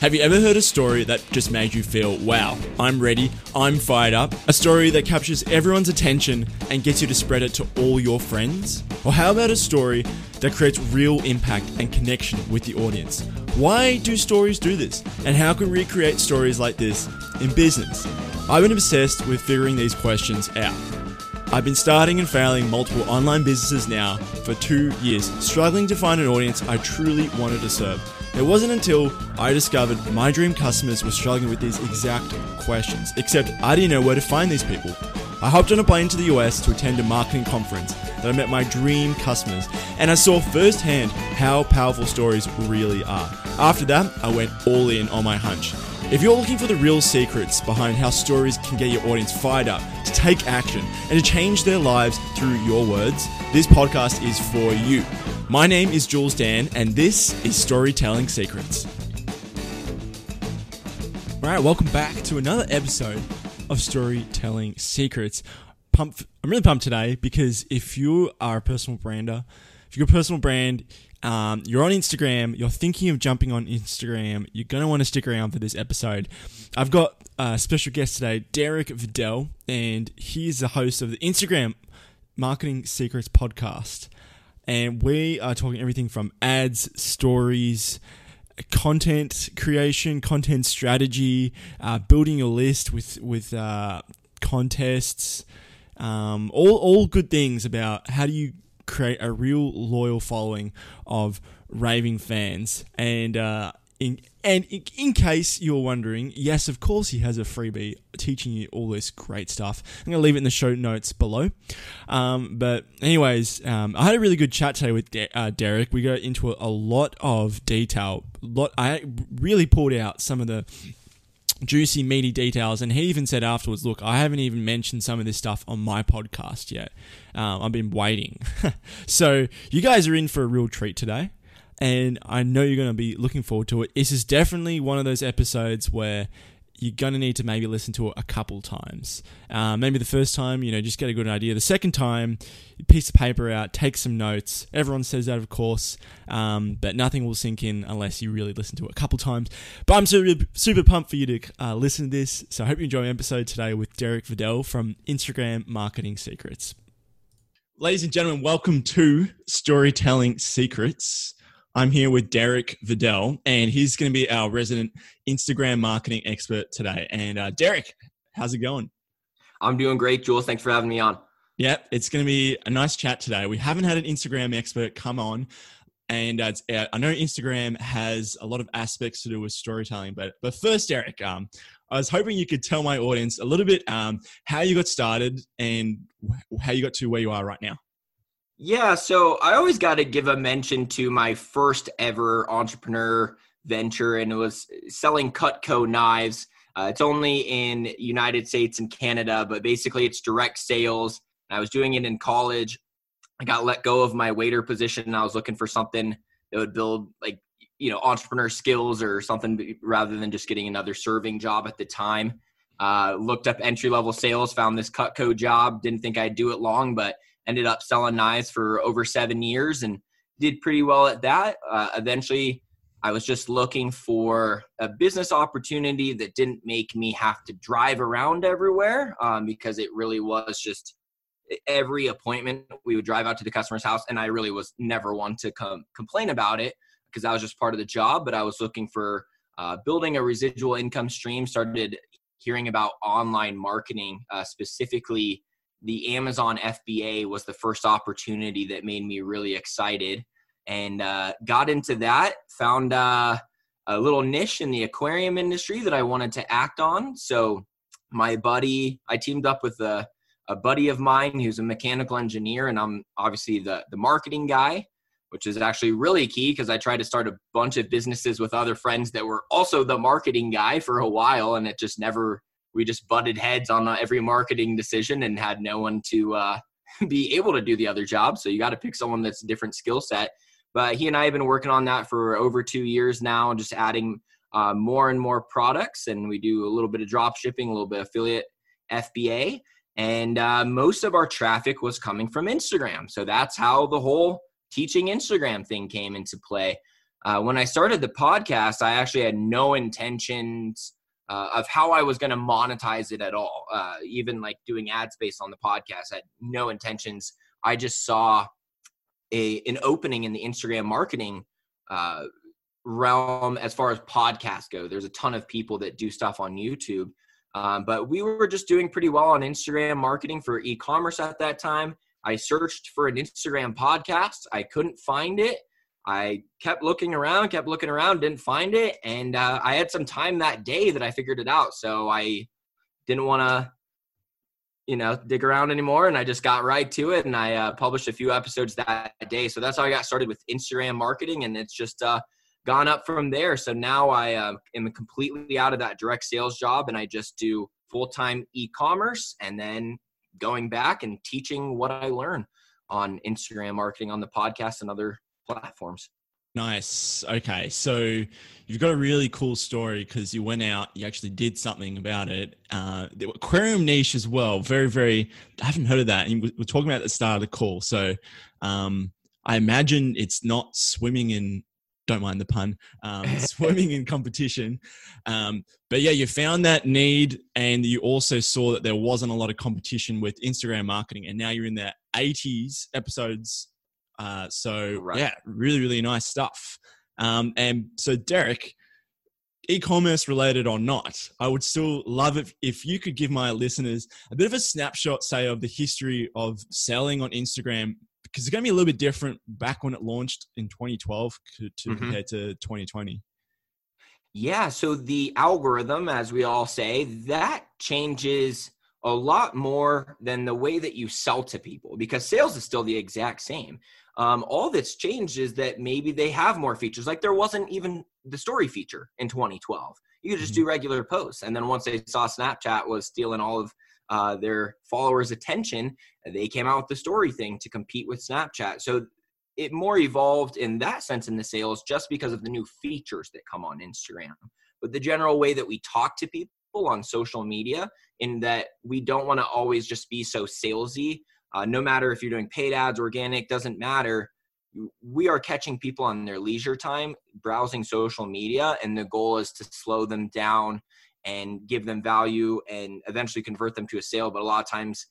Have you ever heard a story that just made you feel, wow, I'm ready, I'm fired up? A story that captures everyone's attention and gets you to spread it to all your friends? Or how about a story that creates real impact and connection with the audience? Why do stories do this? And how can we create stories like this in business? I've been obsessed with figuring these questions out. I've been starting and failing multiple online businesses now for two years, struggling to find an audience I truly wanted to serve. It wasn't until I discovered my dream customers were struggling with these exact questions, except I didn't know where to find these people. I hopped on a plane to the US to attend a marketing conference that I met my dream customers, and I saw firsthand how powerful stories really are. After that, I went all in on my hunch. If you're looking for the real secrets behind how stories can get your audience fired up to take action and to change their lives through your words, this podcast is for you. My name is Jules Dan, and this is Storytelling Secrets. All right, welcome back to another episode of Storytelling Secrets. Pump, I'm really pumped today because if you are a personal brander, if you're a personal brand, um, you're on Instagram, you're thinking of jumping on Instagram, you're going to want to stick around for this episode. I've got a special guest today, Derek Vidal, and he's the host of the Instagram Marketing Secrets podcast and we are talking everything from ads, stories, content creation, content strategy, uh, building your list with with uh, contests, um, all all good things about how do you create a real loyal following of raving fans and. Uh, in, and in, in, case you're wondering, yes, of course, he has a freebie teaching you all this great stuff. I'm going to leave it in the show notes below. Um, but, anyways, um, I had a really good chat today with De- uh, Derek. We got into a, a lot of detail. Lot, I really pulled out some of the juicy, meaty details. And he even said afterwards, Look, I haven't even mentioned some of this stuff on my podcast yet. Um, I've been waiting. so, you guys are in for a real treat today and I know you're going to be looking forward to it. This is definitely one of those episodes where you're going to need to maybe listen to it a couple times. Uh, maybe the first time, you know, just get a good idea. The second time, piece of paper out, take some notes. Everyone says that, of course, um, but nothing will sink in unless you really listen to it a couple times. But I'm super, super pumped for you to uh, listen to this. So I hope you enjoy my episode today with Derek Vidal from Instagram Marketing Secrets. Ladies and gentlemen, welcome to Storytelling Secrets. I'm here with Derek Vidal, and he's going to be our resident Instagram marketing expert today. And uh, Derek, how's it going? I'm doing great, Jules. Thanks for having me on. Yeah, it's going to be a nice chat today. We haven't had an Instagram expert come on, and uh, uh, I know Instagram has a lot of aspects to do with storytelling. But but first, Derek, um, I was hoping you could tell my audience a little bit um, how you got started and how you got to where you are right now. Yeah, so I always got to give a mention to my first ever entrepreneur venture, and it was selling Cutco knives. Uh, it's only in United States and Canada, but basically it's direct sales. I was doing it in college. I got let go of my waiter position, and I was looking for something that would build like you know entrepreneur skills or something rather than just getting another serving job at the time. Uh, looked up entry level sales, found this Cutco job. Didn't think I'd do it long, but ended up selling knives for over seven years and did pretty well at that. Uh, eventually, I was just looking for a business opportunity that didn't make me have to drive around everywhere um, because it really was just every appointment we would drive out to the customer's house and i really was never one to com- complain about it because that was just part of the job but i was looking for uh, building a residual income stream started hearing about online marketing uh, specifically the Amazon FBA was the first opportunity that made me really excited and uh, got into that. Found uh, a little niche in the aquarium industry that I wanted to act on. So, my buddy, I teamed up with a, a buddy of mine who's a mechanical engineer, and I'm obviously the, the marketing guy, which is actually really key because I tried to start a bunch of businesses with other friends that were also the marketing guy for a while, and it just never we just butted heads on uh, every marketing decision and had no one to uh, be able to do the other job. So you got to pick someone that's a different skill set. But he and I have been working on that for over two years now, just adding uh, more and more products. And we do a little bit of drop shipping, a little bit of affiliate FBA. And uh, most of our traffic was coming from Instagram. So that's how the whole teaching Instagram thing came into play. Uh, when I started the podcast, I actually had no intentions uh, of how I was going to monetize it at all. Uh, even like doing ad space on the podcast, I had no intentions. I just saw a an opening in the Instagram marketing uh, realm as far as podcasts go. There's a ton of people that do stuff on YouTube, um, but we were just doing pretty well on Instagram marketing for e-commerce at that time. I searched for an Instagram podcast. I couldn't find it. I kept looking around, kept looking around, didn't find it, and uh, I had some time that day that I figured it out. So I didn't want to, you know, dig around anymore, and I just got right to it, and I uh, published a few episodes that day. So that's how I got started with Instagram marketing, and it's just uh, gone up from there. So now I uh, am completely out of that direct sales job, and I just do full time e commerce, and then going back and teaching what I learn on Instagram marketing on the podcast and other platforms. Nice. Okay. So you've got a really cool story because you went out, you actually did something about it. Uh, the aquarium niche as well. Very, very, I haven't heard of that. And we're talking about the start of the call. So um, I imagine it's not swimming in, don't mind the pun, um, swimming in competition. Um, but yeah, you found that need and you also saw that there wasn't a lot of competition with Instagram marketing. And now you're in the 80s episodes uh, so right. yeah, really, really nice stuff. Um, and so Derek, e-commerce related or not, I would still love it if you could give my listeners a bit of a snapshot, say, of the history of selling on Instagram, because it's going to be a little bit different back when it launched in 2012 to, to mm-hmm. compared to 2020. Yeah, so the algorithm, as we all say, that changes a lot more than the way that you sell to people because sales is still the exact same. Um, all that's changed is that maybe they have more features. Like there wasn't even the story feature in 2012. You could just mm-hmm. do regular posts. And then once they saw Snapchat was stealing all of uh, their followers' attention, they came out with the story thing to compete with Snapchat. So it more evolved in that sense in the sales just because of the new features that come on Instagram. But the general way that we talk to people on social media, in that we don't want to always just be so salesy uh, no matter if you're doing paid ads, organic, doesn't matter. We are catching people on their leisure time browsing social media, and the goal is to slow them down and give them value and eventually convert them to a sale. But a lot of times,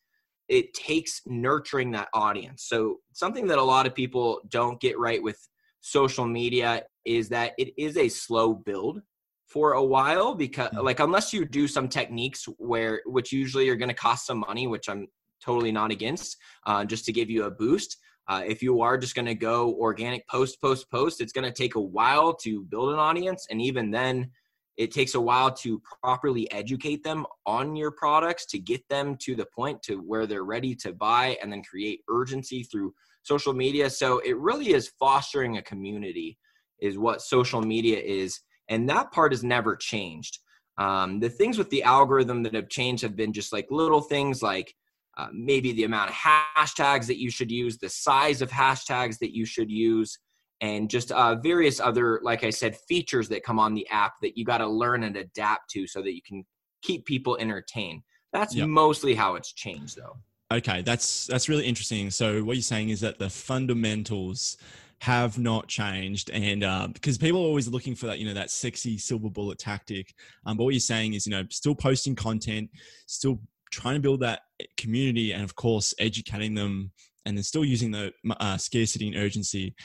it takes nurturing that audience. So, something that a lot of people don't get right with social media is that it is a slow build for a while because hmm. like unless you do some techniques where which usually are going to cost some money which i'm totally not against uh, just to give you a boost. Uh, if you are just going to go organic post, post, post, it's going to take a while to build an audience. And even then, it takes a while to properly educate them on your products to get them to the point to where they're ready to buy and then create urgency through social media. So it really is fostering a community, is what social media is. And that part has never changed. Um, the things with the algorithm that have changed have been just like little things like uh, maybe the amount of hashtags that you should use, the size of hashtags that you should use, and just uh, various other, like I said, features that come on the app that you got to learn and adapt to so that you can keep people entertained. That's yep. mostly how it's changed, though. Okay, that's that's really interesting. So what you're saying is that the fundamentals have not changed and uh, because people are always looking for that you know that sexy silver bullet tactic um, but what you're saying is you know still posting content still trying to build that community and of course educating them and then still using the uh, scarcity and urgency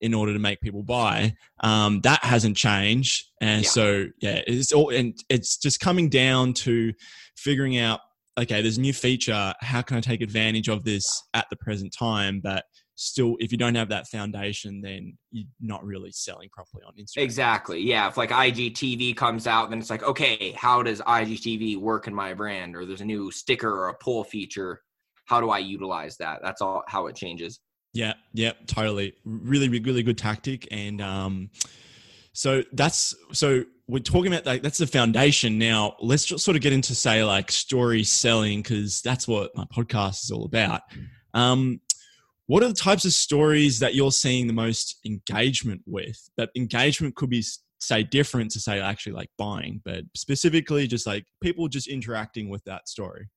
in order to make people buy um, that hasn't changed and yeah. so yeah it's all and it's just coming down to figuring out okay there's a new feature how can i take advantage of this at the present time but still if you don't have that foundation then you're not really selling properly on instagram. Exactly. Yeah if like igtv comes out then it's like okay how does igtv work in my brand? Or there's a new sticker or a pull feature. How do i utilize that? That's all how it changes. Yeah yeah totally. Really really good tactic. And um so that's so we're talking about like that's the foundation. Now let's just sort of get into say like story selling because that's what my podcast is all about. Um what are the types of stories that you're seeing the most engagement with that engagement could be say different to say actually like buying but specifically just like people just interacting with that story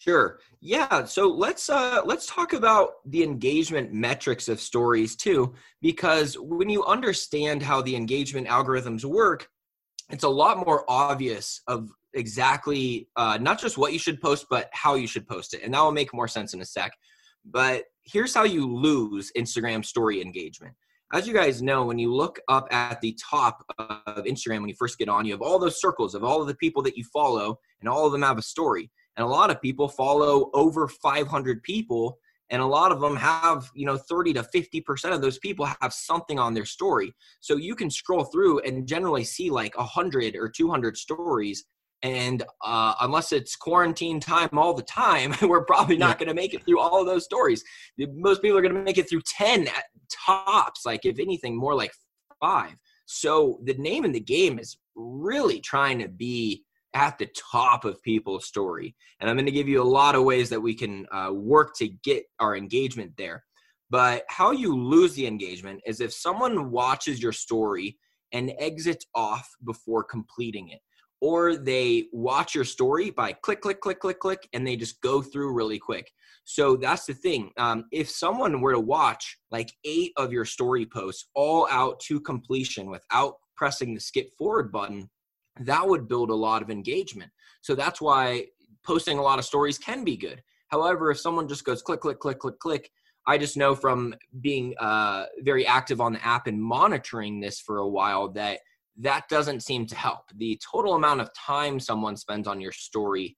Sure. Yeah. So let's uh, let's talk about the engagement metrics of stories too, because when you understand how the engagement algorithms work, it's a lot more obvious of exactly uh, not just what you should post, but how you should post it, and that will make more sense in a sec. But here's how you lose Instagram story engagement. As you guys know, when you look up at the top of Instagram when you first get on, you have all those circles of all of the people that you follow, and all of them have a story and a lot of people follow over 500 people and a lot of them have you know 30 to 50 percent of those people have something on their story so you can scroll through and generally see like 100 or 200 stories and uh, unless it's quarantine time all the time we're probably not yeah. going to make it through all of those stories most people are going to make it through 10 at tops like if anything more like five so the name in the game is really trying to be at the top of people's story. And I'm going to give you a lot of ways that we can uh, work to get our engagement there. But how you lose the engagement is if someone watches your story and exits off before completing it, or they watch your story by click, click, click, click, click, and they just go through really quick. So that's the thing. Um, if someone were to watch like eight of your story posts all out to completion without pressing the skip forward button, that would build a lot of engagement. So that's why posting a lot of stories can be good. However, if someone just goes click, click, click, click, click, I just know from being uh, very active on the app and monitoring this for a while that that doesn't seem to help. The total amount of time someone spends on your story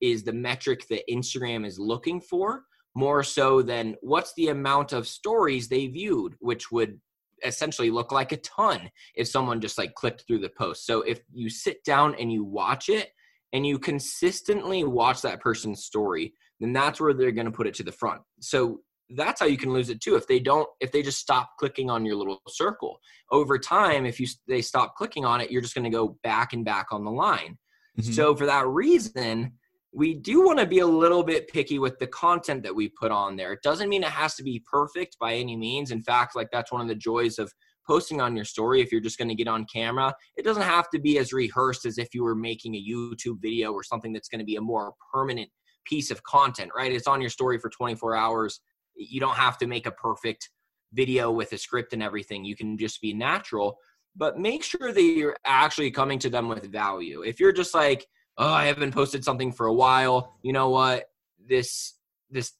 is the metric that Instagram is looking for more so than what's the amount of stories they viewed, which would essentially look like a ton if someone just like clicked through the post. So if you sit down and you watch it and you consistently watch that person's story, then that's where they're going to put it to the front. So that's how you can lose it too. If they don't, if they just stop clicking on your little circle over time, if you they stop clicking on it, you're just going to go back and back on the line. Mm-hmm. So for that reason, we do want to be a little bit picky with the content that we put on there. It doesn't mean it has to be perfect by any means. In fact, like that's one of the joys of posting on your story if you're just going to get on camera. It doesn't have to be as rehearsed as if you were making a YouTube video or something that's going to be a more permanent piece of content, right? It's on your story for 24 hours. You don't have to make a perfect video with a script and everything. You can just be natural, but make sure that you're actually coming to them with value. If you're just like, oh, I haven't posted something for a while. You know what? This this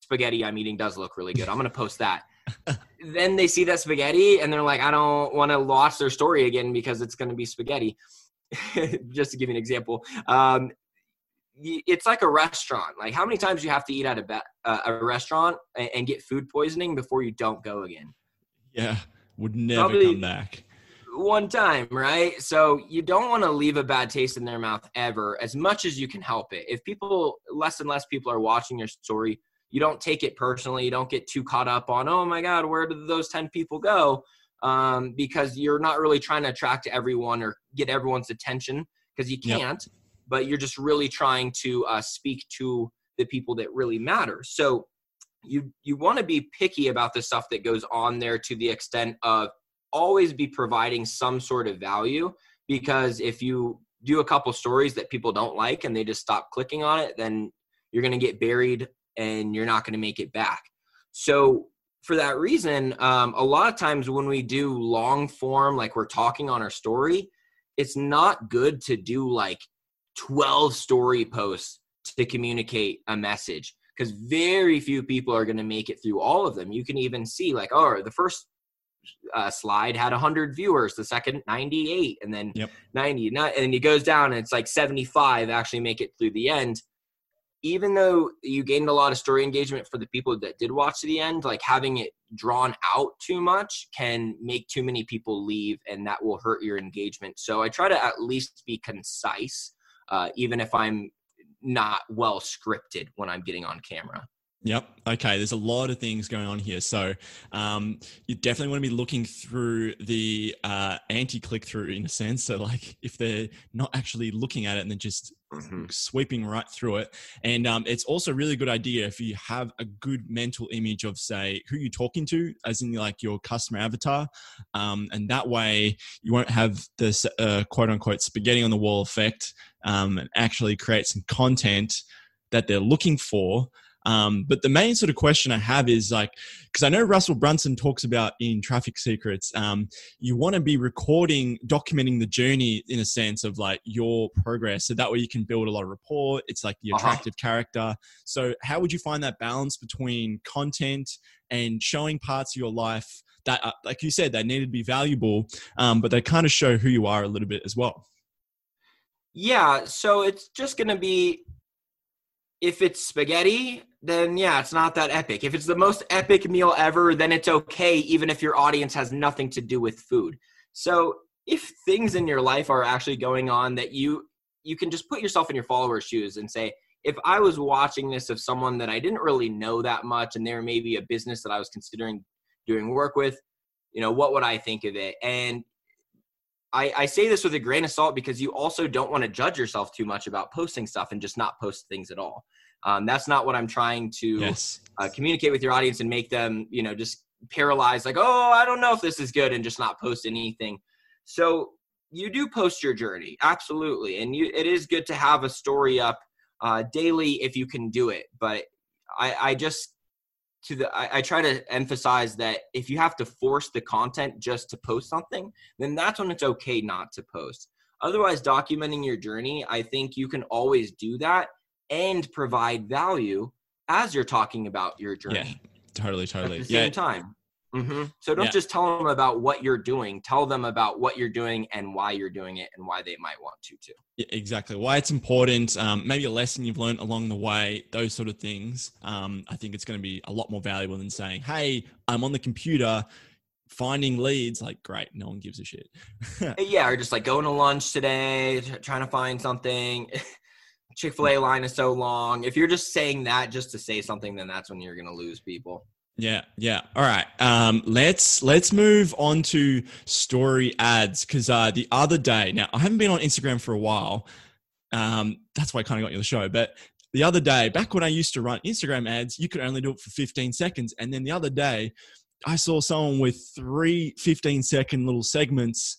spaghetti I'm eating does look really good. I'm gonna post that. then they see that spaghetti and they're like, I don't want to watch their story again because it's gonna be spaghetti. Just to give you an example, um, it's like a restaurant. Like how many times you have to eat at a, be- uh, a restaurant and, and, get food poisoning before you don't go again? Yeah, would never Probably, come back one time, right? So you don't want to leave a bad taste in their mouth ever, as much as you can help it. If people, less and less people are watching your story, you don't take it personally. You don't get too caught up on, oh my God, where did those 10 people go? Um, because you're not really trying to attract everyone or get everyone's attention because you can't, yep. But you're just really trying to uh, speak to the people that really matter. So you you want to be picky about the stuff that goes on there to the extent of always be providing some sort of value because if you do a couple stories that people don't like and they just stop clicking on it, then you're going to get buried and you're not going to make it back. So, for that reason, um, a lot of times when we do long form, like we're talking on our story, it's not good to do like 12 story posts to communicate a message because very few people are going to make it through all of them. You can even see, like, oh, the first uh, slide had 100 viewers the second 98 and then yep. 90 not, and it goes down and it's like 75 actually make it through the end even though you gained a lot of story engagement for the people that did watch to the end like having it drawn out too much can make too many people leave and that will hurt your engagement so i try to at least be concise uh, even if i'm not well scripted when i'm getting on camera Yep. Okay. There's a lot of things going on here. So um, you definitely want to be looking through the uh, anti click through in a sense. So, like, if they're not actually looking at it and they're just mm-hmm. sweeping right through it. And um, it's also a really good idea if you have a good mental image of, say, who you're talking to, as in like your customer avatar. Um, and that way you won't have this uh, quote unquote spaghetti on the wall effect um, and actually create some content that they're looking for. Um, but the main sort of question I have is like, because I know Russell Brunson talks about in Traffic Secrets, um, you want to be recording, documenting the journey in a sense of like your progress. So that way you can build a lot of rapport. It's like the Uh-huh. attractive character. So, how would you find that balance between content and showing parts of your life that, uh, like you said, they need to be valuable, um, but they kind of show who you are a little bit as well? Yeah, so it's just gonna be if it's spaghetti, then yeah, it's not that epic. If it's the most epic meal ever, then it's okay, even if your audience has nothing to do with food. So if things in your life are actually going on that you you can just put yourself in your followers' shoes and say, if I was watching this of someone that I didn't really know that much and there may be a business that I was considering doing work with, you know, what would I think of it? And I, I say this with a grain of salt because you also don't want to judge yourself too much about posting stuff and just not post things at all. Um, that's not what I'm trying to Yes. uh, communicate with your audience and make them, you know, just paralyzed, like, oh, I don't know if this is good, and just not post anything. So you do post your journey, absolutely, and you it is good to have a story up uh, daily if you can do it. But I, I just to the I, I try to emphasize that if you have to force the content just to post something, then that's when it's okay not to post. Otherwise, documenting your journey, I think you can always do that and provide value as you're talking about your journey Yeah. Totally. totally. at the same Yeah. time. hmm So don't Yeah. just tell them about what you're doing. Tell them about what you're doing and why you're doing it and why they might want to too. Yeah, exactly. Why it's important, um, maybe a lesson you've learned along the way, those sort of things. Um, I think it's going to be a lot more valuable than saying, "Hey, I'm on the computer finding leads." Like, great, no one gives a shit. Yeah, or just like going to lunch today, trying to find something. Chick fil A line is so long. If you're just saying that just to say something, then that's when you're going to lose people. Yeah, yeah. All right. Um, let's let's move on to story ads because uh, the other day, now I haven't been on Instagram for a while. Um, that's why I kind of got you the show. But the other day, back when I used to run Instagram ads, you could only do it for 15 seconds. And then the other day, I saw someone with three 15 second little segments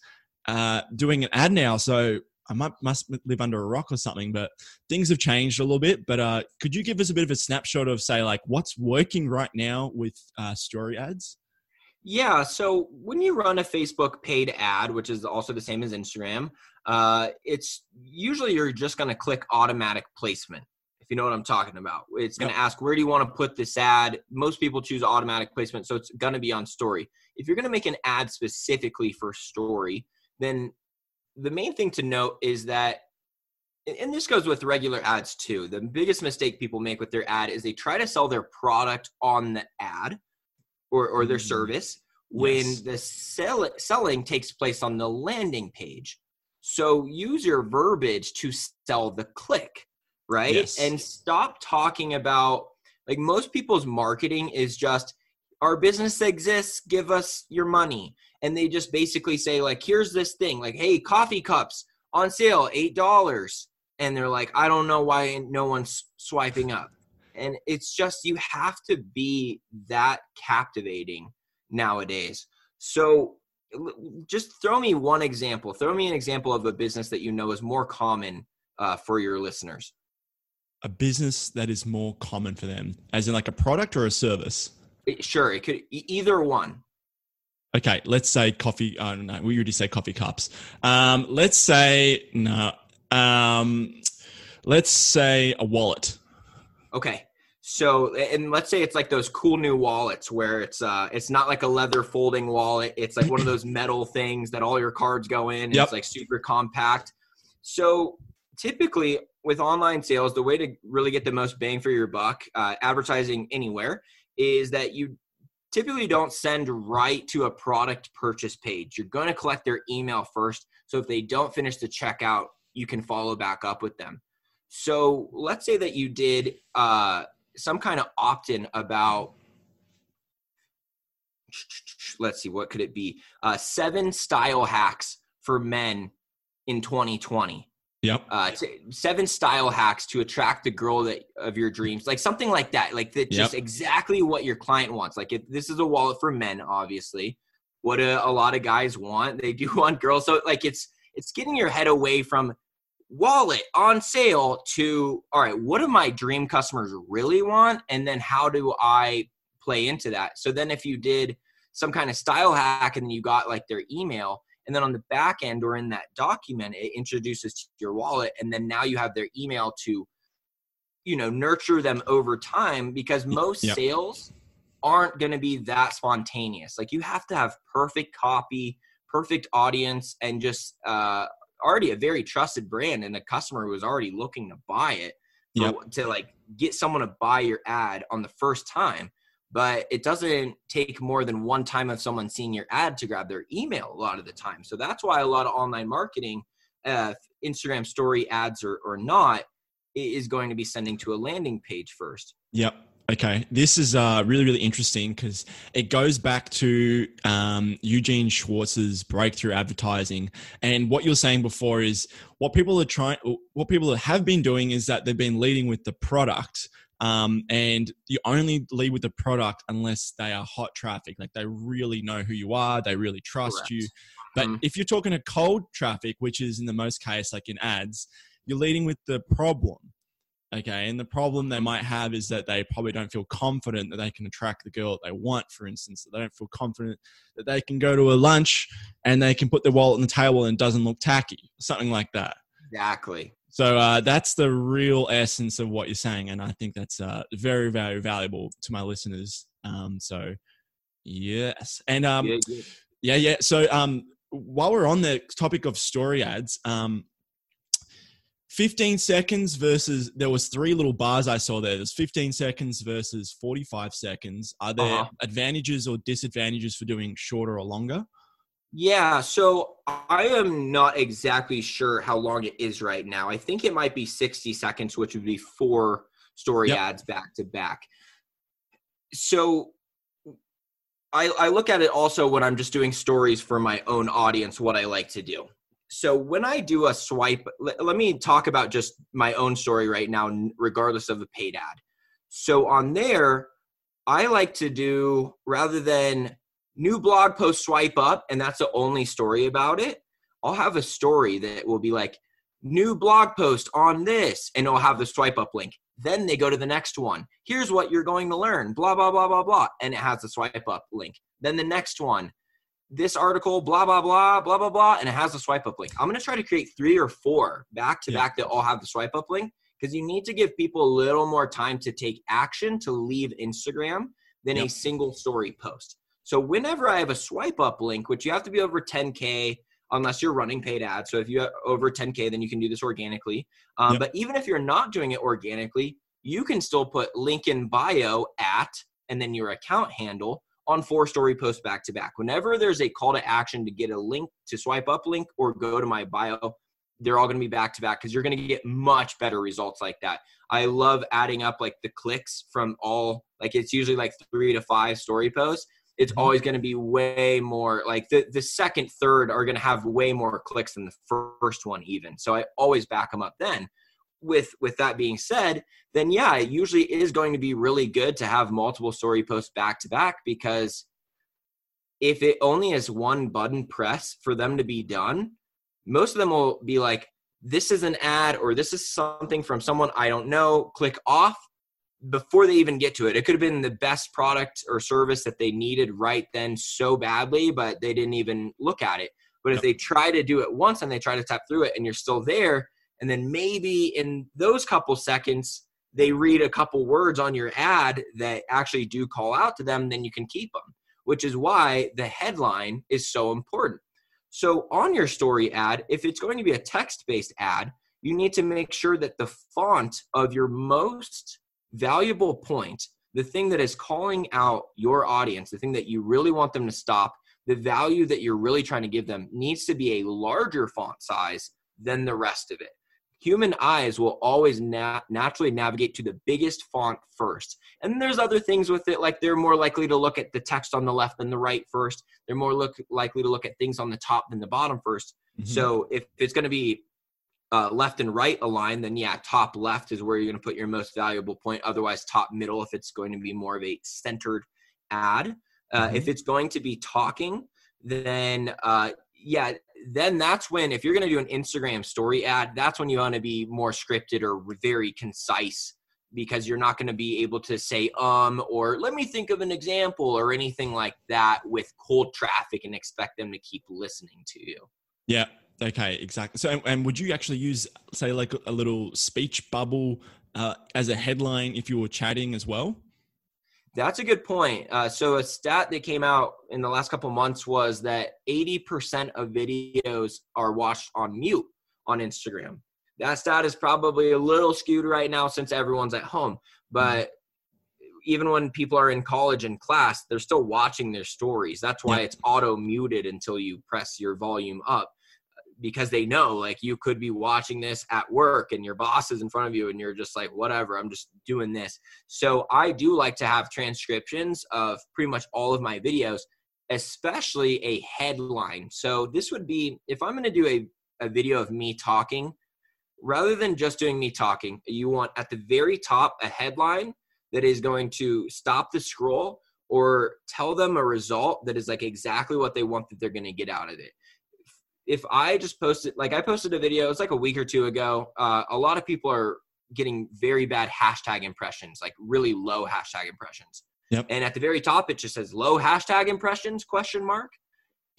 uh, doing an ad now. So I might, must live under a rock or something, but things have changed a little bit. But uh, could you give us a bit of a snapshot of, say, like what's working right now with uh, story ads? Yeah. So when you run a Facebook paid ad, which is also the same as Instagram, uh, it's usually you're just going to click automatic placement. If you know what I'm talking about, it's going to ask where do you want to put this ad. Most people choose automatic placement, so it's going to be on story. If you're going to make an ad specifically for story, then the main thing to note is that and- this goes with regular ads too. The biggest mistake people make with their ad is they try to sell their product on the ad or, or their Mm. service when Yes. the sell- selling takes place on the landing page. So use your verbiage to sell the click, right? Yes. And stop talking about like most people's marketing is just our business exists, give us your money. And they just basically say like here's this thing like hey, coffee cups on sale, $8. And they're like I don't know why no one's swiping up. And it's just you have to be that captivating nowadays. So just throw me one example. Throw me an example of a business that you know is more common uh, for your listeners. A business that is more common for them, as in like a product or a service. Sure, it could either one. Okay, let's say coffee. Oh don't. We already say coffee cups. Um, let's say no. Um, let's say a wallet. Okay. So, and let's say it's like those cool new wallets where it's uh it's not like a leather folding wallet. It's like one of those metal things that all your cards go in. And Yep. It's like super compact. So, typically with online sales, the way to really get the most bang for your buck, uh, advertising anywhere, is that you typically don't send right to a product purchase page. You're going to collect their email first. So if they don't finish the checkout, you can follow back up with them. So let's say that you did uh, some kind of opt in about, let's see, what could it be? Uh, seven style hacks for men in 2020 Yep. uh, seven style hacks to attract the girl that of your dreams, like something like that, like that, just Yep. exactly what your client wants. Like if this is a wallet for men, obviously, what a, a lot of guys want, they do want girls. So like it's it's getting your head away from wallet on sale to all right what do my dream customers really want and then how do i play into that so then if you did some kind of style hack and then you got like their email and then on the back end or in that document it introduces to your wallet and then now you have their email to you know nurture them over time because most yep. sales aren't going to be that spontaneous like you have to have perfect copy perfect audience and just uh, already a very trusted brand and a customer who is already looking to buy it yep. to like get someone to buy your ad on the first time but it doesn't take more than one time of someone seeing your ad to grab their email a lot of the time so that's why a lot of online marketing uh, instagram story ads or, or not is going to be sending to a landing page first yep Okay, this is uh, really, really interesting because it goes back to um, Eugene Schwartz's breakthrough advertising. And what you're saying before is what people are trying, what people have been doing is that they've been leading with the product. Um, and you only lead with the product unless they are hot traffic. Like they really know who you are, they really trust Correct. you. But mm-hmm. if you're talking to cold traffic, which is in the most case like in ads, you're leading with the problem. Okay. And the problem they might have is that they probably don't feel confident that they can attract the girl that they want, for instance. That they don't feel confident that they can go to a lunch and they can put their wallet on the table and it doesn't look tacky, something like that. Exactly. So uh, that's the real essence of what you're saying. And I think that's uh, very, very valuable to my listeners. Um, so, yes. And um, yeah, yeah. yeah, yeah. So um, while we're on the topic of story ads, um, 15 seconds versus there was three little bars I saw there. There's 15 seconds versus 45 seconds. Are there uh-huh. advantages or disadvantages for doing shorter or longer? Yeah, so I am not exactly sure how long it is right now. I think it might be 60 seconds, which would be four story yep. ads back to back. So I, I look at it also when I'm just doing stories for my own audience, what I like to do so when I do a swipe, let, let, me talk about just my own story right now, regardless of the paid ad. So on there, I like to do rather than new blog post swipe up, and that's the only story about it. I'll have a story that will be like new blog post on this, and it'll have the swipe up link. Then they go to the next one. Here's what you're going to learn, blah, blah, blah, blah, blah. And it has the swipe up link. Then the next one, this article, blah, blah, blah, blah, blah, blah, and it has a swipe up link. I'm going to try to create three or four back to back that all have the swipe up link because you need to give people a little more time to take action to leave Instagram than yep. a single story post. So whenever I have a swipe up link, which you have to be over 10K unless you're running paid ads. So if you're over 10K, then you can do this organically. Um, yep. But even if you're not doing it organically, you can still put link in bio at and then your account handle on four story posts back to back. Whenever there's a call to action to get a link to swipe up link or go to my bio, they're all going to be back to back because you're going to get much better results like that. I love adding up like the clicks from all, like it's usually like three to five story posts. It's mm-hmm. always going to be way more like the, the second, third are going to have way more clicks than the first one, even. So I always back them up then with with that being said then yeah it usually is going to be really good to have multiple story posts back to back because if it only has one button press for them to be done most of them will be like this is an ad or this is something from someone i don't know click off before they even get to it it could have been the best product or service that they needed right then so badly but they didn't even look at it. But if they try to do it once and they try to tap through it and you're still there and then maybe in those couple seconds they read a couple words on your ad that actually do call out to them then you can keep them which is why the headline is so important. So on your story ad if it's going to be a text based ad you need to make sure that the font of your most valuable point the thing that is calling out your audience the thing that you really want them to stop the value that you're really trying to give them needs to be a larger font size than the rest of it human eyes will always nat- naturally navigate to the biggest font first. And there's other things with it, like they're more likely to look at the text on the left than the right first. They're more look, likely to look at things on the top than the bottom 1st mm-hmm. So if it's going to be uh, left and right aligned, then yeah, top left is where you're going to put your most valuable point. Otherwise, top middle if it's going to be more of a centered ad. Uh, mm-hmm. If it's going to be talking, then uh, yeah, then that's when if you're going to do an instagram story ad that's when you want to be more scripted or very concise because you're not going to be able to say um or let me think of an example or anything like that with cold traffic and expect them to keep listening to you yeah okay exactly so and, and would you actually use say like a little speech bubble uh, as a headline if you were chatting as well that's a good point. Uh, so a stat that came out in the last couple months was that 80% of videos are watched on mute on Instagram. That stat is probably a little skewed right now since everyone's at home. But even when people are in college and class, they're still watching their stories. That's why it's auto muted until you press your volume up because they know like you could be watching this at work and your boss is in front of you and you're just like whatever i'm just doing this. So i do like to have transcriptions of pretty much all of my videos especially a headline. So this would be if i'm going to do a, a video of me talking rather than just doing me talking you want at the very top a headline that is going to stop the scroll or tell them a result that is like exactly what they want that they're going to get out of it if I just posted, like I posted a video, it's like a week or two ago. Uh, a lot of people are getting very bad hashtag impressions, like really low hashtag impressions. Yep. And at the very top, it just says low hashtag impressions question mark.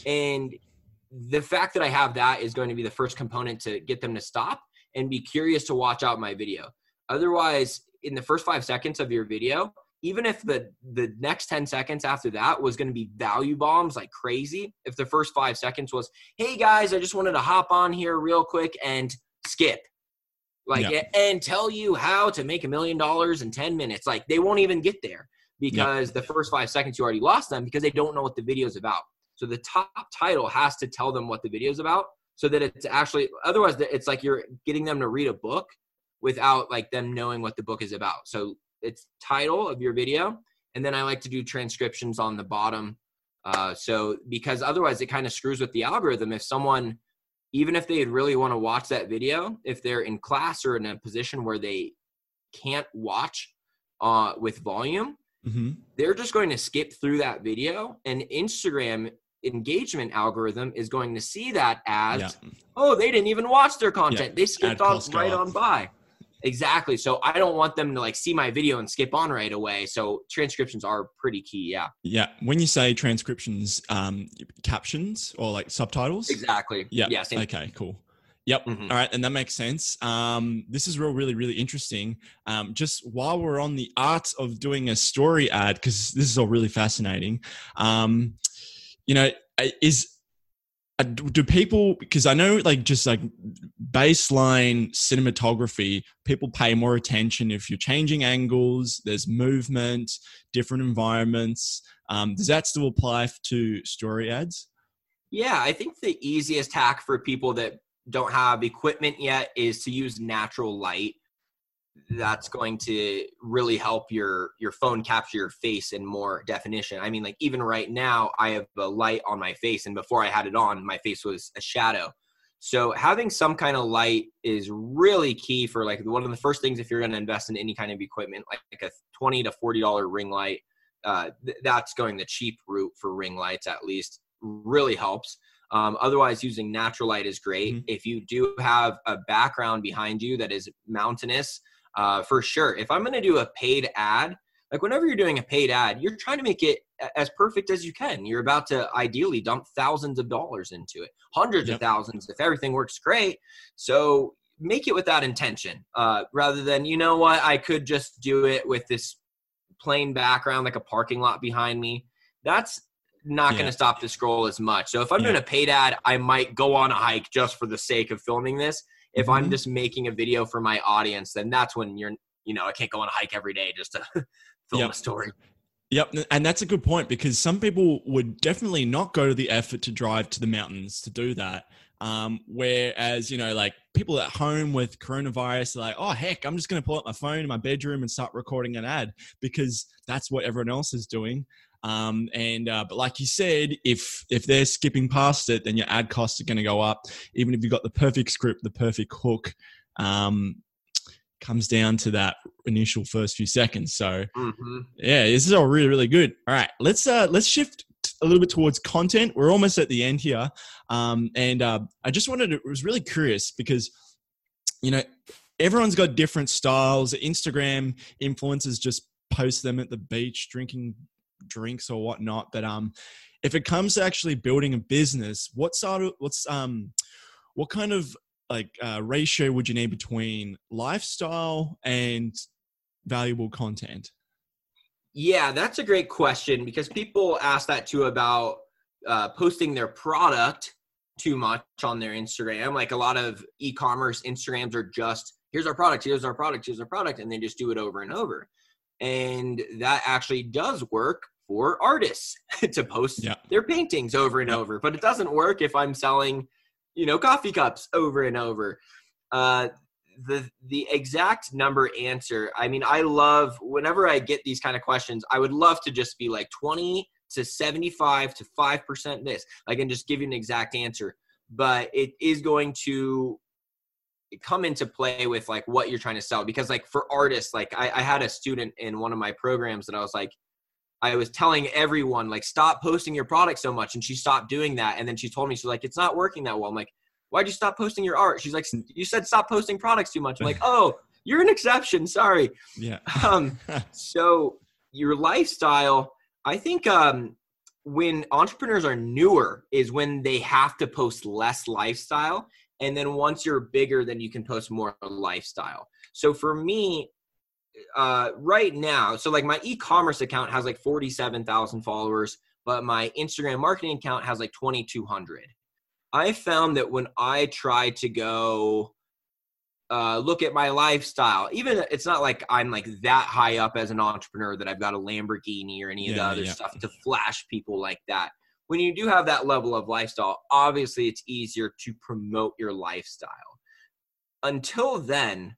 And the fact that I have that is going to be the first component to get them to stop and be curious to watch out my video. Otherwise, in the first five seconds of your video, even if the the next 10 seconds after that was going to be value bombs like crazy if the first five seconds was hey guys i just wanted to hop on here real quick and skip like yeah. and tell you how to make a million dollars in 10 minutes like they won't even get there because yeah. the first five seconds you already lost them because they don't know what the video is about so the top title has to tell them what the video is about so that it's actually otherwise it's like you're getting them to read a book without like them knowing what the book is about so its title of your video, and then I like to do transcriptions on the bottom. Uh, so because otherwise it kind of screws with the algorithm. If someone, even if they really want to watch that video, if they're in class or in a position where they can't watch uh, with volume, mm-hmm. they're just going to skip through that video, and Instagram engagement algorithm is going to see that as, yeah. oh, they didn't even watch their content. Yeah. They skipped on right on by. Exactly. So I don't want them to like see my video and skip on right away. So transcriptions are pretty key. Yeah. Yeah. When you say transcriptions, um, captions or like subtitles. Exactly. Yeah. Yeah. Okay. Cool. Yep. Mm-hmm. All right, and that makes sense. Um, this is real, really, really interesting. Um, just while we're on the art of doing a story ad, because this is all really fascinating. Um, you know, is do people because i know like just like baseline cinematography people pay more attention if you're changing angles there's movement different environments. Um, does that still apply to story ads? Yeah i think the easiest hack for people that don't have equipment yet is to use natural light that's going to really help your your phone capture your face in more definition. I mean, like even right now, I have a light on my face, and before I had it on, my face was a shadow. So having some kind of light is really key for like one of the first things if you're going to invest in any kind of equipment, like, like a twenty to forty dollar ring light. Uh, th- that's going the cheap route for ring lights at least. Really helps. Um, otherwise, using natural light is great. Mm-hmm. If you do have a background behind you that is mountainous, uh, for sure. If I'm going to do a paid ad, like whenever you're doing a paid ad, you're trying to make it as perfect as you can. You're about to ideally dump thousands of dollars into it, hundreds yep. of thousands if everything works great. So make it with that intention uh, rather than, you know what, I could just do it with this plain background, like a parking lot behind me. That's not yeah. going to stop the scroll as much. So if I'm yeah. doing a paid ad, I might go on a hike just for the sake of filming this. If mm-hmm. I'm just making a video for my audience, then that's when you're, you know, I can't go on a hike every day just to film yep. a story. Yep, and that's a good point because some people would definitely not go to the effort to drive to the mountains to do that. Um, whereas, you know, like people at home with coronavirus are like, oh, heck, I'm just going to pull up my phone in my bedroom and start recording an ad because that's what everyone else is doing. Um, and uh, but like you said, if if they're skipping past it, then your ad costs are going to go up. Even if you've got the perfect script, the perfect hook, um, comes down to that initial first few seconds. So mm-hmm. yeah, this is all really really good. All right, let's uh let's shift a little bit towards content. We're almost at the end here, um, and uh, I just wanted to. Was really curious because you know everyone's got different styles. Instagram influencers just post them at the beach drinking drinks or whatnot, but um, if it comes to actually building a business, what sort of what's um, what kind of like uh, ratio would you need between lifestyle and valuable content? Yeah, that's a great question because people ask that too about uh, posting their product too much on their Instagram. Like a lot of e-commerce Instagrams are just here's our product, here's our product, here's our product, and they just do it over and over. And that actually does work for artists to post yeah. their paintings over and over. But it doesn't work if I'm selling, you know, coffee cups over and over. Uh, the the exact number answer i mean i love whenever i get these kind of questions i would love to just be like 20 to 75 to 5% this i can just give you an exact answer but it is going to come into play with like what you're trying to sell because like for artists like I, I had a student in one of my programs that i was like I was telling everyone like stop posting your product so much, and she stopped doing that. And then she told me she's like, it's not working that well. I'm like, why'd you stop posting your art? She's like, you said stop posting products too much. I'm like, oh, you're an exception. Sorry. Yeah. um, so your lifestyle, I think um, when entrepreneurs are newer is when they have to post less lifestyle. And then once you're bigger, then you can post more lifestyle. So for me, uh, right now, so like my e-commerce account has like 47,000 followers, but my Instagram marketing account has like 2,200. I found that when I try to go uh, look at my lifestyle, even it's not like I'm like that high up as an entrepreneur that I've got a Lamborghini or any of the other yeah. stuff to flash people like that. When you do have that level of lifestyle, obviously it's easier to promote your lifestyle. Until then,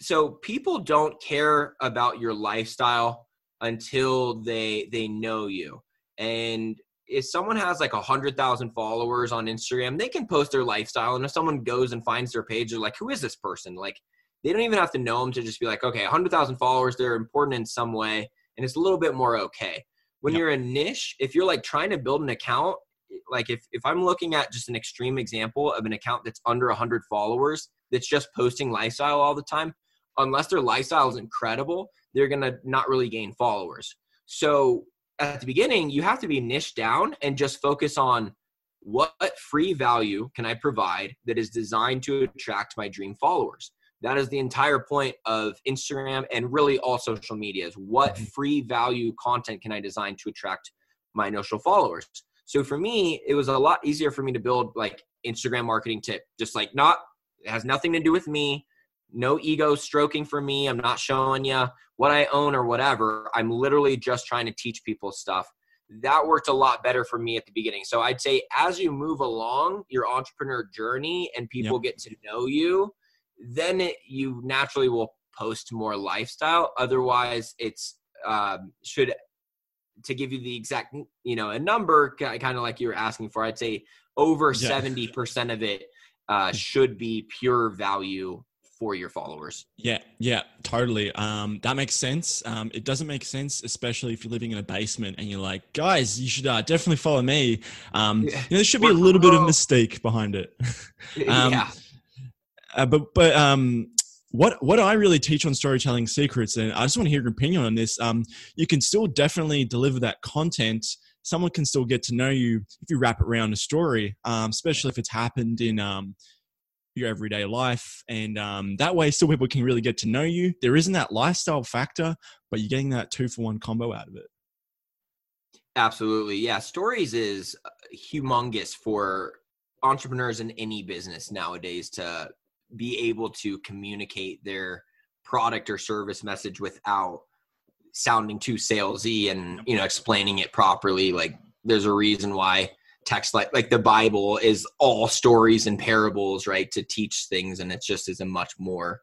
so people don't care about your lifestyle until they they know you. And if someone has like a hundred thousand followers on Instagram, they can post their lifestyle. And if someone goes and finds their page, they're like, "Who is this person?" Like, they don't even have to know them to just be like, "Okay, a hundred thousand followers, they're important in some way," and it's a little bit more okay. When yep. you're a niche, if you're like trying to build an account, like if if I'm looking at just an extreme example of an account that's under a hundred followers, that's just posting lifestyle all the time, unless their lifestyle is incredible, they're gonna not really gain followers. So at the beginning, you have to be niche down and just focus on what free value can I provide that is designed to attract my dream followers. That is the entire point of Instagram and really all social media is what mm-hmm. free value content can I design to attract my initial followers. So for me, it was a lot easier for me to build like Instagram marketing tip, just like not, it has nothing to do with me no ego stroking for me. I'm not showing you what I own or whatever. I'm literally just trying to teach people stuff. That worked a lot better for me at the beginning. So I'd say as you move along your entrepreneur journey and people yep. get to know you, then it, you naturally will post more lifestyle. Otherwise, it's um, should to give you the exact you know a number kind of like you were asking for. I'd say over seventy percent of it uh, should be pure value for your followers. Yeah, yeah, totally. Um, that makes sense. Um, it doesn't make sense, especially if you're living in a basement and you're like, guys, you should uh, definitely follow me. Um, yeah. you know, there should be a little bit of mystique behind it. um, yeah. Uh, but but um, what what I really teach on storytelling secrets, and I just want to hear your opinion on this. Um, you can still definitely deliver that content. Someone can still get to know you if you wrap it around a story, um, especially if it's happened in um, your everyday life. And um, that way, still people can really get to know you. There isn't that lifestyle factor, but you're getting that two for one combo out of it. Absolutely. Yeah. Stories is uh, humongous for entrepreneurs in any business nowadays to be able to communicate their product or service message without sounding too salesy and you know explaining it properly like there's a reason why text like like the bible is all stories and parables right to teach things and it's just is a much more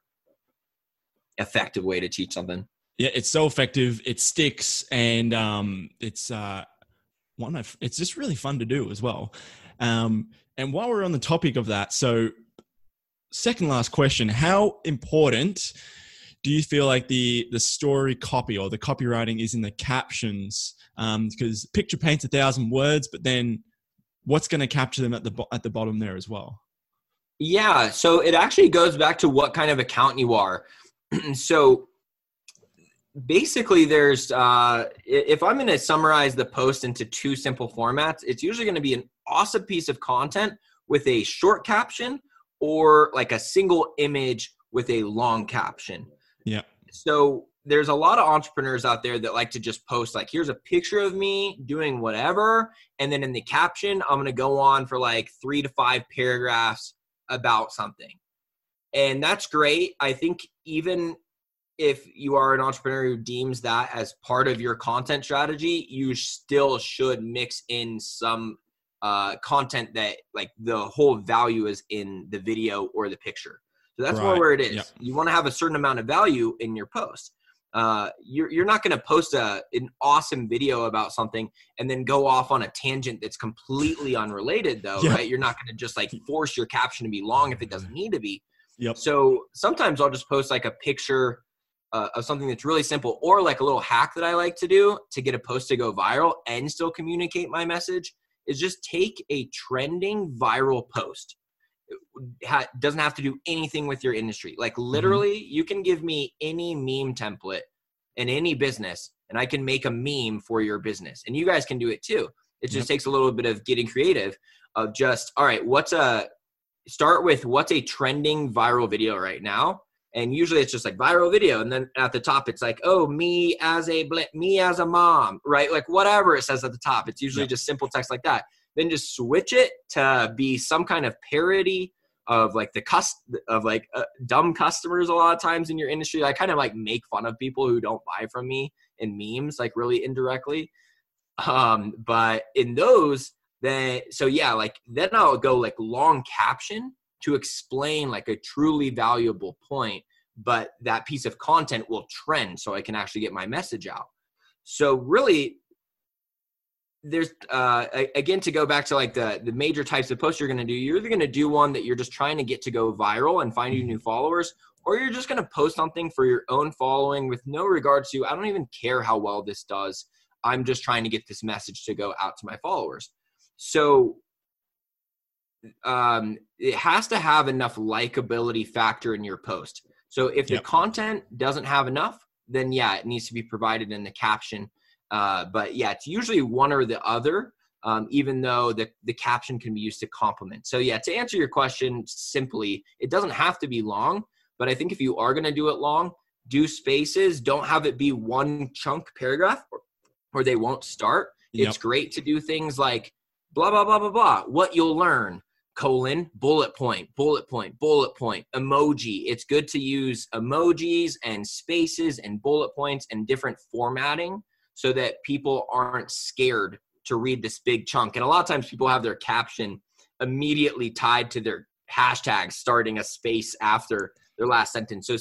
effective way to teach something. Yeah it's so effective. It sticks and um it's uh one of it's just really fun to do as well. Um and while we're on the topic of that so second last question how important do you feel like the the story copy or the copywriting is in the captions? um Because picture paints a thousand words, but then what's going to capture them at the at the bottom there as well? Yeah, so it actually goes back to what kind of account you are. so basically there's uh, if i'm going to summarize the post into two simple formats it's usually going to be an awesome piece of content with a short caption or like a single image with a long caption yeah so there's a lot of entrepreneurs out there that like to just post like here's a picture of me doing whatever and then in the caption i'm going to go on for like 3 to 5 paragraphs about something and that's great i think even if you are an entrepreneur who deems that as part of your content strategy, you still should mix in some uh, content that like the whole value is in the video or the picture. So that's right. more where it is. Yep. You want to have a certain amount of value in your post. Uh, you're, you're not going to post a, an awesome video about something and then go off on a tangent that's completely unrelated though, yep. right? You're not going to just like force your caption to be long if it doesn't need to be. Yep. So sometimes I'll just post like a picture uh, of something that's really simple or like a little hack that I like to do to get a post to go viral and still communicate my message is just take a trending viral post. Ha- doesn't have to do anything with your industry. Like mm-hmm. literally, mm-hmm. you can give me any meme template in any business and I can make a meme for your business. And you guys can do it too. It just yep. takes a little bit of getting creative of just, all right, what's a start with what's a trending viral video right now and usually it's just like viral video and then at the top it's like oh me as a me as a mom right like whatever it says at the top it's usually yeah. just simple text like that then just switch it to be some kind of parody of like the cust of like uh, dumb customers a lot of times in your industry. I kind of like make fun of people who don't buy from me in memes like really indirectly. Um but in those then so yeah like then i'll go like long caption to explain like a truly valuable point but that piece of content will trend so i can actually get my message out. So really there's uh, again to go back to like the the major types of posts you're going to do you're either going to do one that you're just trying to get to go viral and find you new followers or you're just going to post something for your own following with no regard to i don't even care how well this does i'm just trying to get this message to go out to my followers so um, it has to have enough likability factor in your post. So if yep. the content doesn't have enough, then yeah, it needs to be provided in the caption. Uh, but yeah, it's usually one or the other, um, even though the, the caption can be used to complement. So yeah, to answer your question simply, it doesn't have to be long, but I think if you are going to do it long, do spaces. Don't have it be one chunk paragraph or, or they won't start. Yep. It's great to do things like blah, blah, blah, blah, blah, what you'll learn, colon bullet point bullet point bullet point emoji it's good to use emojis and spaces and bullet points and different formatting so that people aren't scared to read this big chunk and a lot of times people have their caption immediately tied to their hashtag starting a space after their last sentence so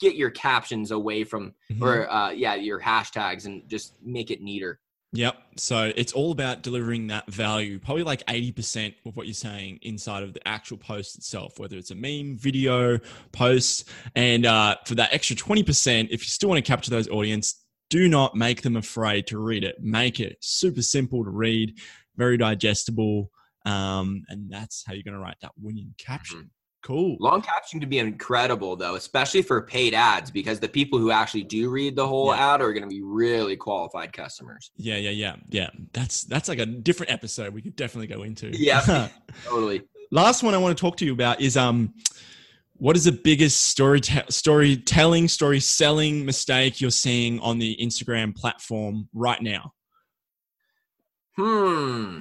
get your captions away from mm-hmm. or uh, yeah your hashtags and just make it neater Yep. So it's all about delivering that value, probably like 80% of what you're saying inside of the actual post itself, whether it's a meme, video, post. And uh, for that extra 20%, if you still want to capture those audience, do not make them afraid to read it. Make it super simple to read, very digestible. Um, and that's how you're going to write that winning caption. Mm-hmm. Cool. Long caption can be incredible though, especially for paid ads because the people who actually do read the whole yeah. ad are going to be really qualified customers. Yeah, yeah, yeah, yeah. That's that's like a different episode we could definitely go into. Yeah, totally. Last one I want to talk to you about is um, what is the biggest story te- storytelling, story selling mistake you're seeing on the Instagram platform right now? Hmm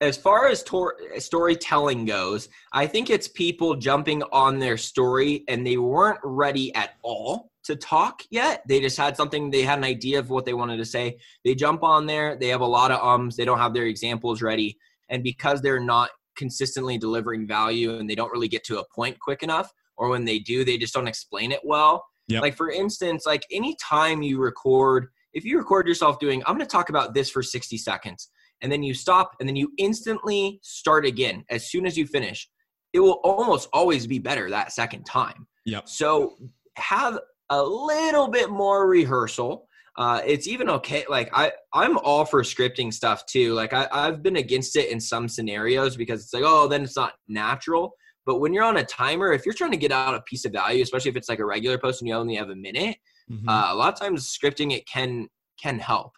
as far as tor- storytelling goes, I think it's people jumping on their story and they weren't ready at all to talk yet. They just had something, they had an idea of what they wanted to say. They jump on there, they have a lot of ums, they don't have their examples ready. And because they're not consistently delivering value and they don't really get to a point quick enough, or when they do, they just don't explain it well. Yep. Like, for instance, like anytime you record, if you record yourself doing, I'm going to talk about this for 60 seconds and then you stop and then you instantly start again as soon as you finish it will almost always be better that second time yep. so have a little bit more rehearsal. Uh, it's even okay. Like I, I'm all for scripting stuff too. Like I, I've been against it in some scenarios because it's like, oh, then it's not natural. But when you're on a timer, if you're trying to get out a piece of value, especially if it's like a regular post and you only have a minute, mm-hmm. uh, a lot of times scripting it can can help.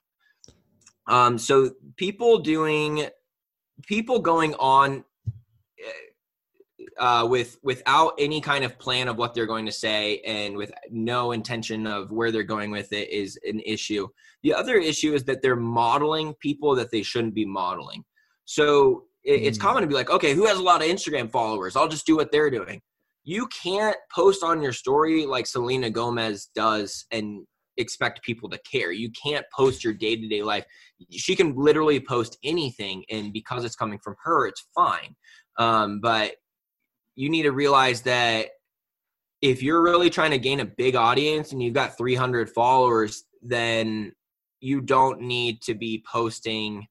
Um, so people doing, people going on uh, with without any kind of plan of what they're going to say and with no intention of where they're going with it is an issue. The other issue is that they're modeling people that they shouldn't be modeling. So it's mm. common to be like, okay, who has a lot of Instagram followers? I'll just do what they're doing. You can't post on your story like Selena Gomez does and expect people to care. You can't post your day to day life. She can literally post anything, and because it's coming from her, it's fine. Um, but you need to realize that if you're really trying to gain a big audience and you've got 300 followers, then you don't need to be posting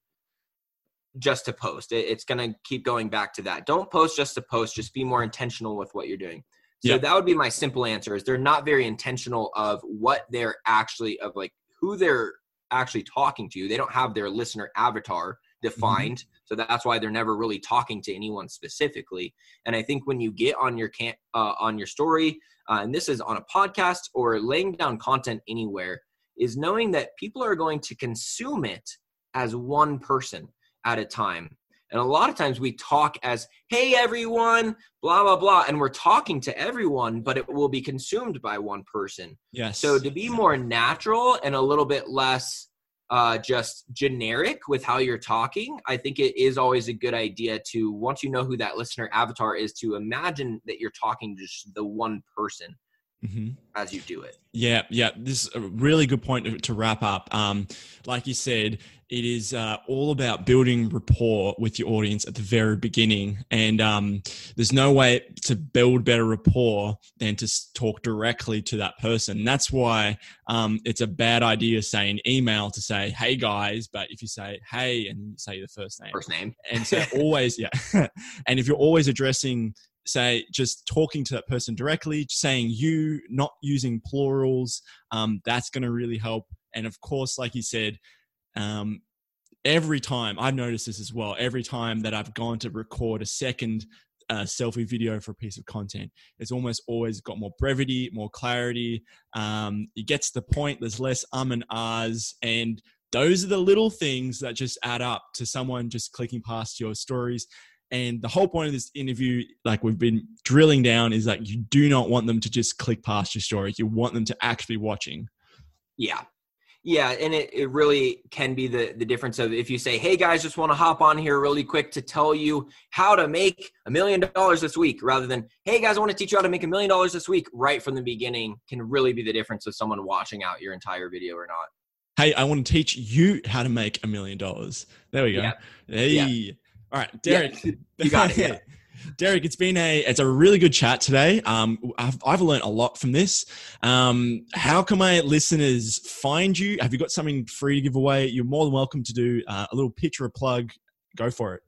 just to post. it's going to keep going back to that. Don't post just to post, just be more intentional with what you're doing. So yep. that would be my simple answer is they're not very intentional of what they're actually of like who they're actually talking to. They don't have their listener avatar mm-hmm. defined. Mm-hmm. So that's why they're never really talking to anyone specifically. And I think when you get on your can uh, on your story, uh, and this is on a podcast or laying down content anywhere, is knowing that people are going to consume it as one person at a time. And a lot of times we talk as, hey, everyone, blah, blah, blah. And we're talking to everyone, but it will be consumed by one person. Yes. So to be more natural and a little bit less uh, just generic with how you're talking, I think it is always a good idea to, once you know who that listener avatar is, to imagine that you're talking to just the one person. Mm-hmm. as you do it. Yeah, yeah. This is a really good point to, to wrap up. Um, like you said, it is uh, all about building rapport with your audience at the very beginning. And um, there's no way to build better rapport than to talk directly to that person. That's why um, it's a bad idea saying email to say, hey guys. But if you say, hey, and say the first name, first name, and so always, yeah. and if you're always addressing say just talking to that person directly saying you not using plurals um, that's going to really help and of course like you said um, every time I've noticed this as well. Every time that I've gone to record a second uh, selfie video for a piece of content, it's almost always got more brevity, more clarity. Um, it gets the point. There's less um and ahs, and those are the little things that just add up to someone just clicking past your stories. And the whole point of this interview, like we've been drilling down, is that you do not want them to just click past your stories. You want them to actually be watching. Yeah, yeah, and it, it really can be the, the difference of if you say, hey guys, just want to hop on here really quick to tell you how to make a million dollars this week, rather than, hey guys, I want to teach you how to make a million dollars this week, right from the beginning, can really be the difference of someone watching out your entire video or not. Hey, I want to teach you how to make a million dollars. There we go. Yeah. Hey. Yeah. All right, Derek. Yeah. You got it. Yeah. Derek, it's been a it's a really good chat today. Um, I've I've learned a lot from this. Um, how can my listeners find you? Have you got something free to give away? You're more than welcome to do uh, a little pitch or a plug. Go for it.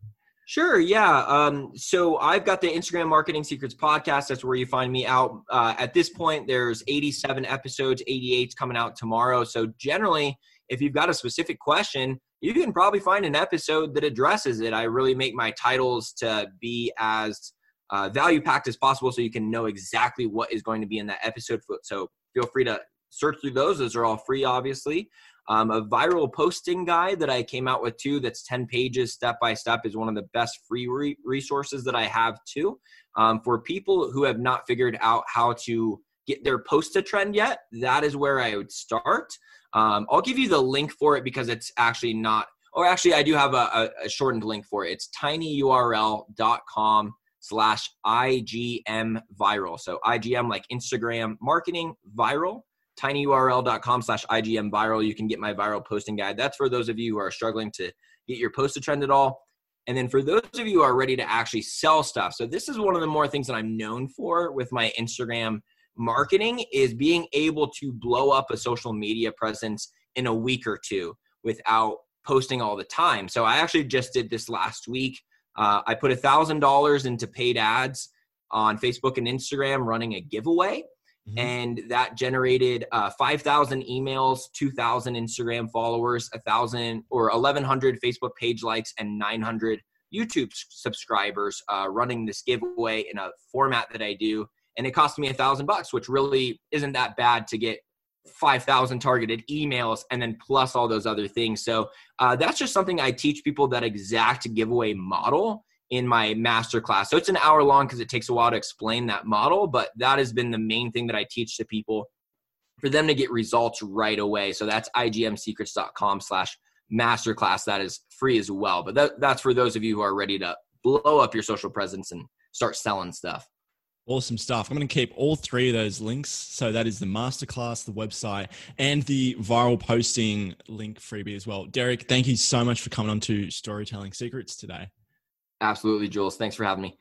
Sure. Yeah. Um, so I've got the Instagram Marketing Secrets podcast. That's where you find me out. Uh, at this point, there's 87 episodes. 88 coming out tomorrow. So generally, if you've got a specific question, you can probably find an episode that addresses it. I really make my titles to be as uh, value packed as possible so you can know exactly what is going to be in that episode. So feel free to search through those. Those are all free, obviously. Um, a viral posting guide that I came out with too, that's 10 pages step by step, is one of the best free re- resources that I have too. Um, for people who have not figured out how to get their post to trend yet, that is where I would start. Um, I'll give you the link for it because it's actually not, or actually, I do have a, a shortened link for it. It's tinyurl.com slash IGM viral. So IGM like Instagram marketing viral, tinyurl.com slash IGM viral. You can get my viral posting guide. That's for those of you who are struggling to get your post to trend at all. And then for those of you who are ready to actually sell stuff. So this is one of the more things that I'm known for with my Instagram marketing is being able to blow up a social media presence in a week or two without posting all the time. So I actually just did this last week. Uh, I put a thousand dollars into paid ads on Facebook and Instagram running a giveaway. Mm-hmm. And that generated uh, 5,000 emails, 2,000 Instagram followers, 1,000 or 1,100 Facebook page likes, and 900 YouTube subscribers uh, running this giveaway in a format that I do. And it cost me a thousand bucks, which really isn't that bad to get 5,000 targeted emails and then plus all those other things. So uh, that's just something I teach people that exact giveaway model in my masterclass. So it's an hour long because it takes a while to explain that model, but that has been the main thing that I teach to people for them to get results right away. So that's igmsecrets.com slash masterclass. That is free as well. But that, that's for those of you who are ready to blow up your social presence and start selling stuff. Awesome stuff. I'm going to keep all three of those links. So that is the masterclass, the website, and the viral posting link freebie as well. Derek, thank you so much for coming on to Storytelling Secrets today. Absolutely, Jules. Thanks for having me.